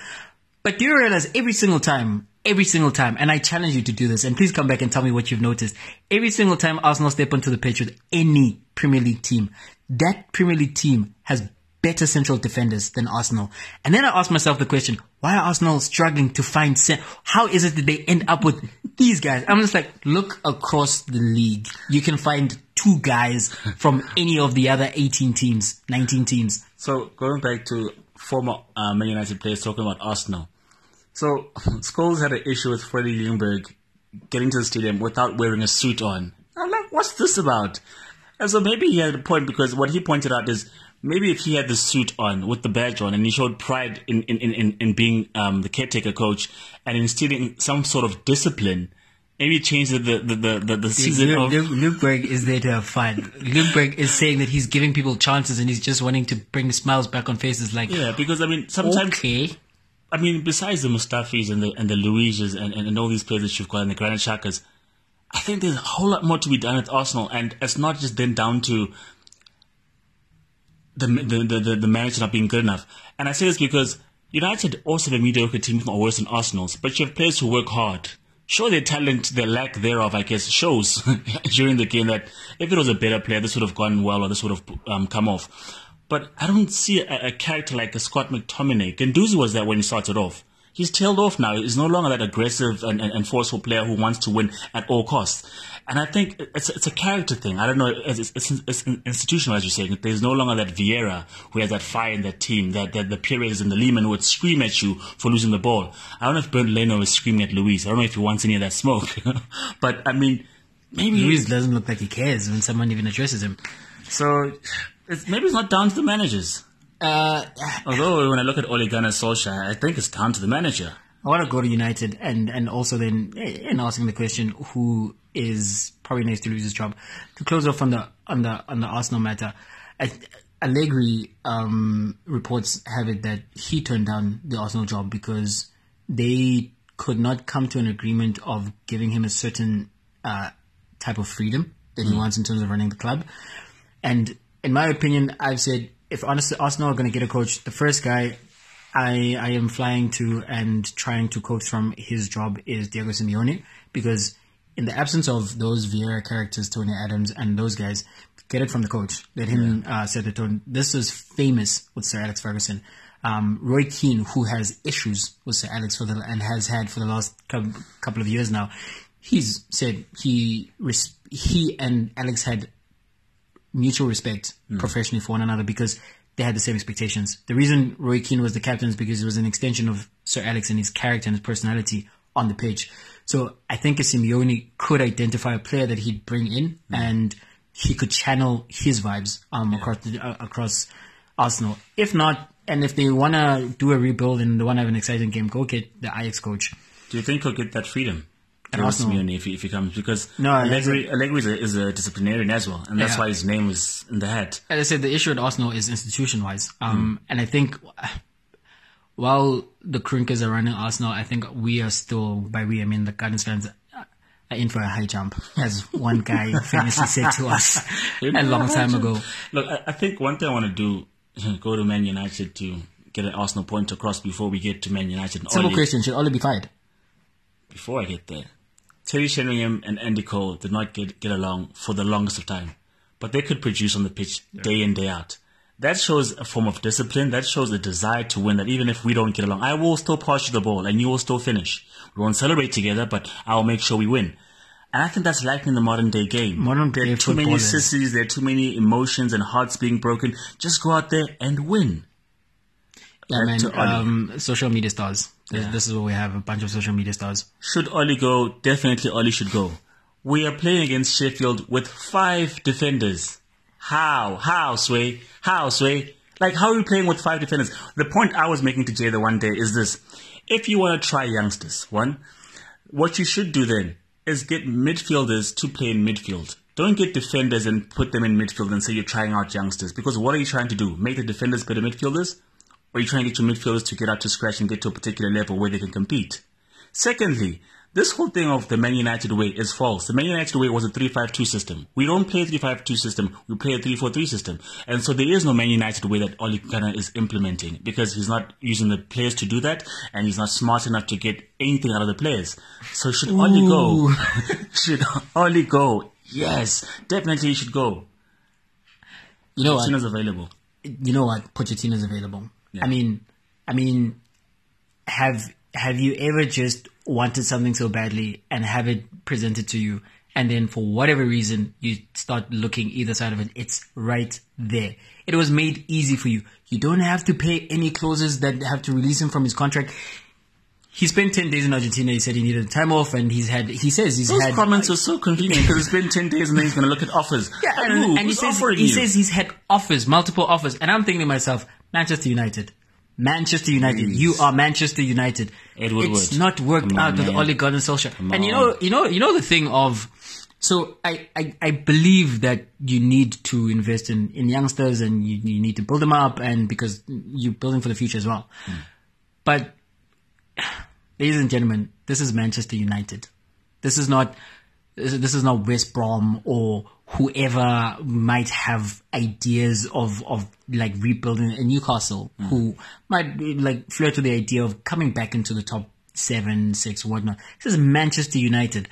But do you realize every single time, every single time, and I challenge you to do this, and please come back and tell me what you've noticed. Every single time Arsenal step onto the pitch with any Premier League team, that Premier League team has better central defenders than Arsenal. And then I ask myself the question, why are Arsenal struggling to find cent- how is it that they end up with these guys? I'm just like, look across the league. You can find two guys from any of the other 18 teams, 19 teams. So going back to former uh, Man United players talking about Arsenal. So Scholes had an issue with Freddie Ljungberg getting to the stadium without wearing a suit on. I'm like, what's this about? And so maybe he had a point because what he pointed out is maybe if he had the suit on with the badge on and he showed pride in in, in, in, in being um, the caretaker coach and instilling some sort of discipline, maybe change the the the, the, the, the season of Ljungberg is there to have fun. Ljungberg is saying that he's giving people chances and he's just wanting to bring smiles back on faces. Like, yeah, because I mean sometimes okay, I mean, besides the Mustafis and the and the Luiges and, and, and all these players that you've got and the Granit Xhakas, I think there's a whole lot more to be done at Arsenal, and it's not just then down to the the the, the, the manager not being good enough. And I say this because United also have a mediocre team are worse than Arsenal's, but you have players who work hard. Sure, their talent, the lack thereof, I guess, shows during the game that if it was a better player, this would have gone well or this would have um, come off. But I don't see a, a character like a Scott McTominay. Guendouzi was that when he started off. He's tailed off now. He's no longer that aggressive and, and, and forceful player who wants to win at all costs. And I think it's it's a character thing. I don't know. It's, it's, it's institutional, as you're saying. There's no longer that Vieira who has that fire in that team, that, that the Perez and the Lehmann would scream at you for losing the ball. I don't know if Bernd Leno is screaming at Luiz. I don't know if he wants any of that smoke. but I mean, maybe Luiz doesn't look like he cares when someone even addresses him. So it's, maybe it's not down to the managers. Uh, Although when I look at Ole Gunnar Solskjaer, I think it's down to the manager. I want to go to United and, and also then in asking the question who is probably next to lose his job. To close off on the on the on the Arsenal matter, I, Allegri um, reports have it that he turned down the Arsenal job because they could not come to an agreement of giving him a certain uh, type of freedom that he wants in terms of running the club. And in my opinion, I've said if honestly Arsenal are going to get a coach, the first guy I, I am flying to and trying to coach from his job is Diego Simeone because in the absence of those Vieira characters, Tony Adams and those guys, get it from the coach. Let him uh, set the tone. This is famous with Sir Alex Ferguson. Um, Roy Keane, who has issues with Sir Alex for the, and has had for the last couple of years now, he's said he he and Alex had mutual respect professionally for one another because they had the same expectations. The reason Roy Keane was the captain is because it was an extension of Sir Alex and his character and his personality on the pitch. So I think a Simeone could identify a player that he'd bring in and he could channel his vibes um, across the, uh, across Arsenal. If not, and if they want to do a rebuild and they want to have an exciting game, go get the Ajax coach. Do you think he'll get that freedom? Diego Arsenal. Simeone if he, if he comes because No, Allegri, Allegri is, a, is a disciplinarian as well, and that's Yeah. why his name is in the hat. as I said, the issue at Arsenal is institution wise. Um, and I think while the Kroenkes are running Arsenal, I think we are still, by we, I mean the Gardens fans, are in for a high jump, as one guy famously said to us a long time ago. Look, I, I think one thing I want to do go to Man United to get an Arsenal point across before we get to Man United. Simple question, should Ole be fired? Before I get there, Teddy Sheringham and Andy Cole did not get, get along for the longest of time, but they could produce on the pitch day in day out. That shows a form of discipline. That shows a desire to win. That even if we don't get along, I will still pass you the ball and you will still finish. We won't celebrate together, but I'll make sure we win. And I think that's lacking in the modern day game. Modern day there are too many eh? sissies. There are too many emotions and hearts being broken. Just go out there and win. To man. Um, social media stars. This, Yeah. this is what we have, a bunch of social media stars. Should Oli go? Definitely Oli should go. We are playing against Sheffield with five defenders. How? How, Sway? How, Sway? Like, how are we playing with five defenders? The point I was making to Jay the one day is this. If you want to try youngsters, one, what you should do then is get midfielders to play in midfield. Don't get defenders and put them in midfield and say you're trying out youngsters. Because what are you trying to do? Make the defenders better midfielders? Or are you trying to get your midfielders to get out to scratch and get to a particular level where they can compete? Secondly, this whole thing of the Man United way is false. The Man United way was a 3-5-2 system. We don't play a 3-5-2 system. We play a 3-4-3 system. And so there is no Man United way that Ole Gunnar is implementing because he's not using the players to do that and he's not smart enough to get anything out of the players. So should Oli go? should Oli go? Yes, definitely he should go. You know soon what? available. You know what? Pochettino's available. Yeah. I mean, I mean, have have you ever just wanted something so badly and have it presented to you, and then for whatever reason you start looking either side of it? It's right there. It was made easy for you. You don't have to pay any clauses that have to release him from his contract. He spent ten days in Argentina. He said he needed time off, and he's had. He says he's Those had. comments are so convenient because it's been 10 days and then he's going to look at offers. Yeah, and, who? and he says he you? says he's had offers, multiple offers, and I'm thinking to myself, Manchester United, Manchester United, you are Manchester United. Ed Woodward. It's not worked out with. Ole Gunnar Solskjaer. Come And you know, you know, you know the thing of. So I, I, I believe that you need to invest in, in youngsters and you, you need to build them up and because you're building for the future as well. Hmm. But ladies and gentlemen, this is Manchester United. This is not this is not West Brom or whoever might have ideas of of like rebuilding a Newcastle who might like flirt with the idea of coming back into the top seven, six, whatnot. This is Manchester United.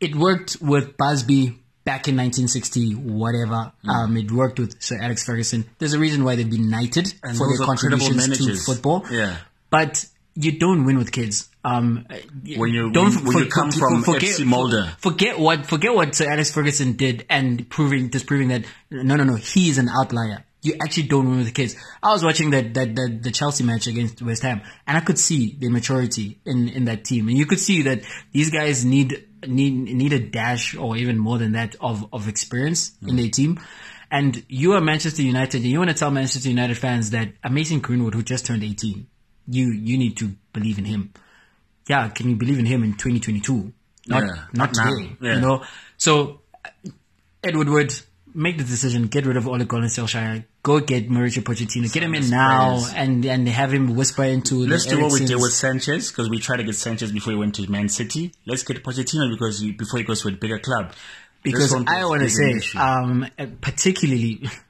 It worked with Busby back in 1960, whatever. Um, it worked with Sir Alex Ferguson. There's a reason why they've been knighted And for their contributions to football. Yeah. But you don't win with kids. Um, When you- don't when- when you come from FC Molde. Forget what forget what Sir Alex Ferguson did and proving disproving that no no no he is an outlier. You actually don't win with kids. I was watching that that, that the Chelsea match against West Ham, and I could see the maturity in in that team, and you could see that these guys need need need a dash or even more than that of of experience in their team. And you are Manchester United, and you want to tell Manchester United fans that Amazing Greenwood, who just turned 18, you you need to believe in him yeah, can you believe in him in 2022? Not, Yeah, not not now. Yeah. you know? So, Edward Wood, make the decision, get rid of Ole Gunnar Solskjaer, go get Mauricio Pochettino, get him in now, and, and have him whisper into Let's the do what we did with Sanchez because we tried to get Sanchez before he went to Man City. Let's get Pochettino because he, before he goes to a bigger club. because I want to say, um, particularly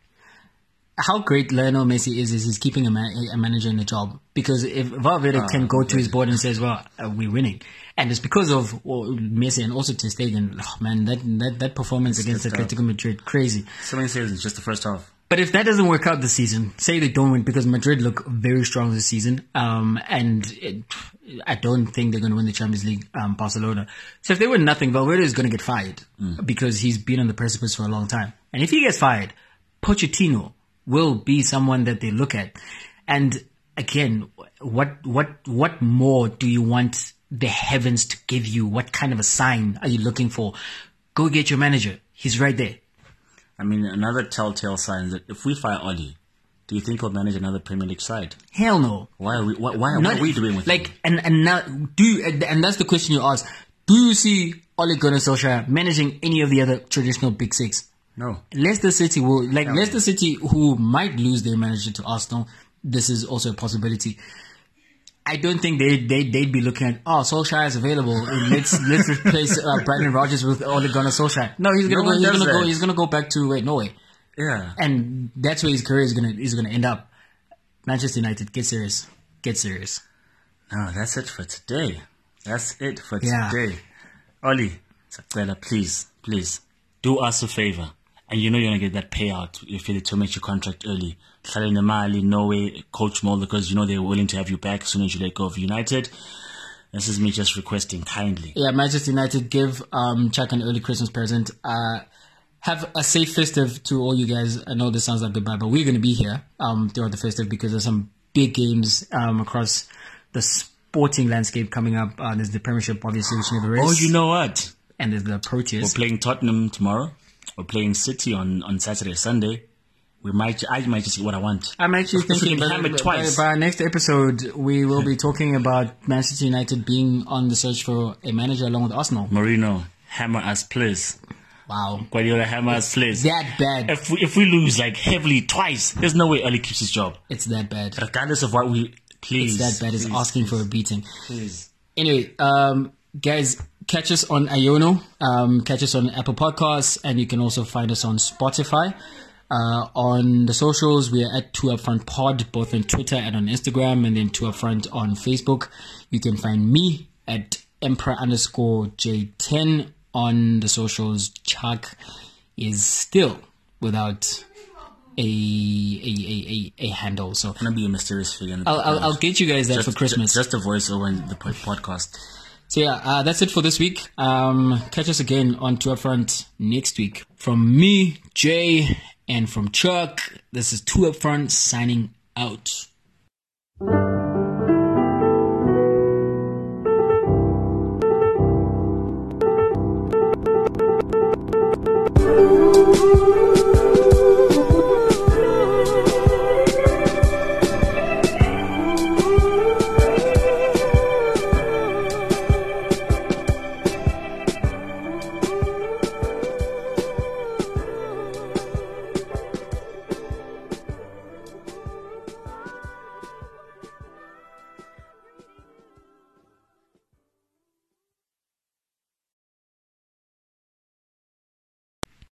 how great Lionel Messi is, is he's keeping a, man, a manager in the job. Because if Valverde Ah, can go to his board and says, well, uh, we're winning. And it's because of well, Messi and also Ter Stegen. Oh, man, that, that, that performance against. Atletico Madrid, crazy. Somebody says it's just the first half. But if that doesn't work out this season, say they don't win because Madrid look very strong this season, um, and it, I don't think they're going to win the Champions League, um, Barcelona. So if they win nothing, Valverde is going to get fired because he's been on the precipice for a long time. And if he gets fired, Pochettino will be someone that they look at. And again, what what what more do you want the heavens to give you? What kind of a sign are you looking for? Go get your manager. He's right there. I mean, another telltale sign is that if we fire Oli, do you think he'll manage another Premier League side? Hell no. Why are we? Why, why, what are we doing with like him? and and now do you, and, and that's the question you ask. Do you see Ole Gunnar Solskjaer managing any of the other traditional big six? No. Leicester City will like Leicester City, who might lose their manager to Arsenal. This is also a possibility. I don't think they they they'd be looking at oh Solskjaer is available. Let's let's replace uh, Brendan Rodgers with Ole Gunnar Solskjaer. No, he's gonna No go. He's gonna go. He's gonna go back to wait Norway, Yeah. and that's where his career is gonna is gonna end up. Manchester United, get serious, get serious. No, that's it for today. That's it for Yeah. today. Ollie, please, please, do us a favor. And you know you're gonna get that payout if you terminate your contract early. Hlale Nemali, Norway, Coach Molde, because you know they're willing to have you back as soon as you let go of United. This is me just requesting kindly. Yeah, Manchester United give um Chuck an early Christmas present. Uh, have a safe festive to all you guys. I know this sounds like goodbye, but we're gonna be here um throughout the festive because there's some big games um across the sporting landscape coming up. Uh, there's the Premiership, obviously, which never is. Oh, you know what? and there's the Proteas. We're playing Tottenham tomorrow. We're playing City on, on Saturday, Sunday. We might, I might just get what I want. I'm actually thinking by, hammer by- twice. by our next episode, we will be talking about Manchester United being on the search for a manager along with Arsenal. Mourinho, hammer us, please. Wow. Guardiola, hammer us, please. That bad. if we, if we lose like heavily twice, there's no way Oli keeps his job. It's that bad. Regardless of what we please. It's that bad. It's please, asking for a beating. please. Anyway, um, guys, catch us on Iono, um, catch us on Apple Podcasts, and you can also find us on Spotify. Uh, on the socials, we are at Two Upfront Pod, both on Twitter and on Instagram, and then Two Upfront on Facebook. You can find me at Emperor underscore J10 on the socials. Chuck is still without a a, a, a, a handle, so Gonna be a mysterious figure. I'll, I'll. I'll get you guys that just, for Christmas. Just a voiceover in the podcast. So yeah, uh, that's it for this week. Um, catch us again on Two Up Front next week. From me, Jay, and from Chuck, this is Two Up Front signing out.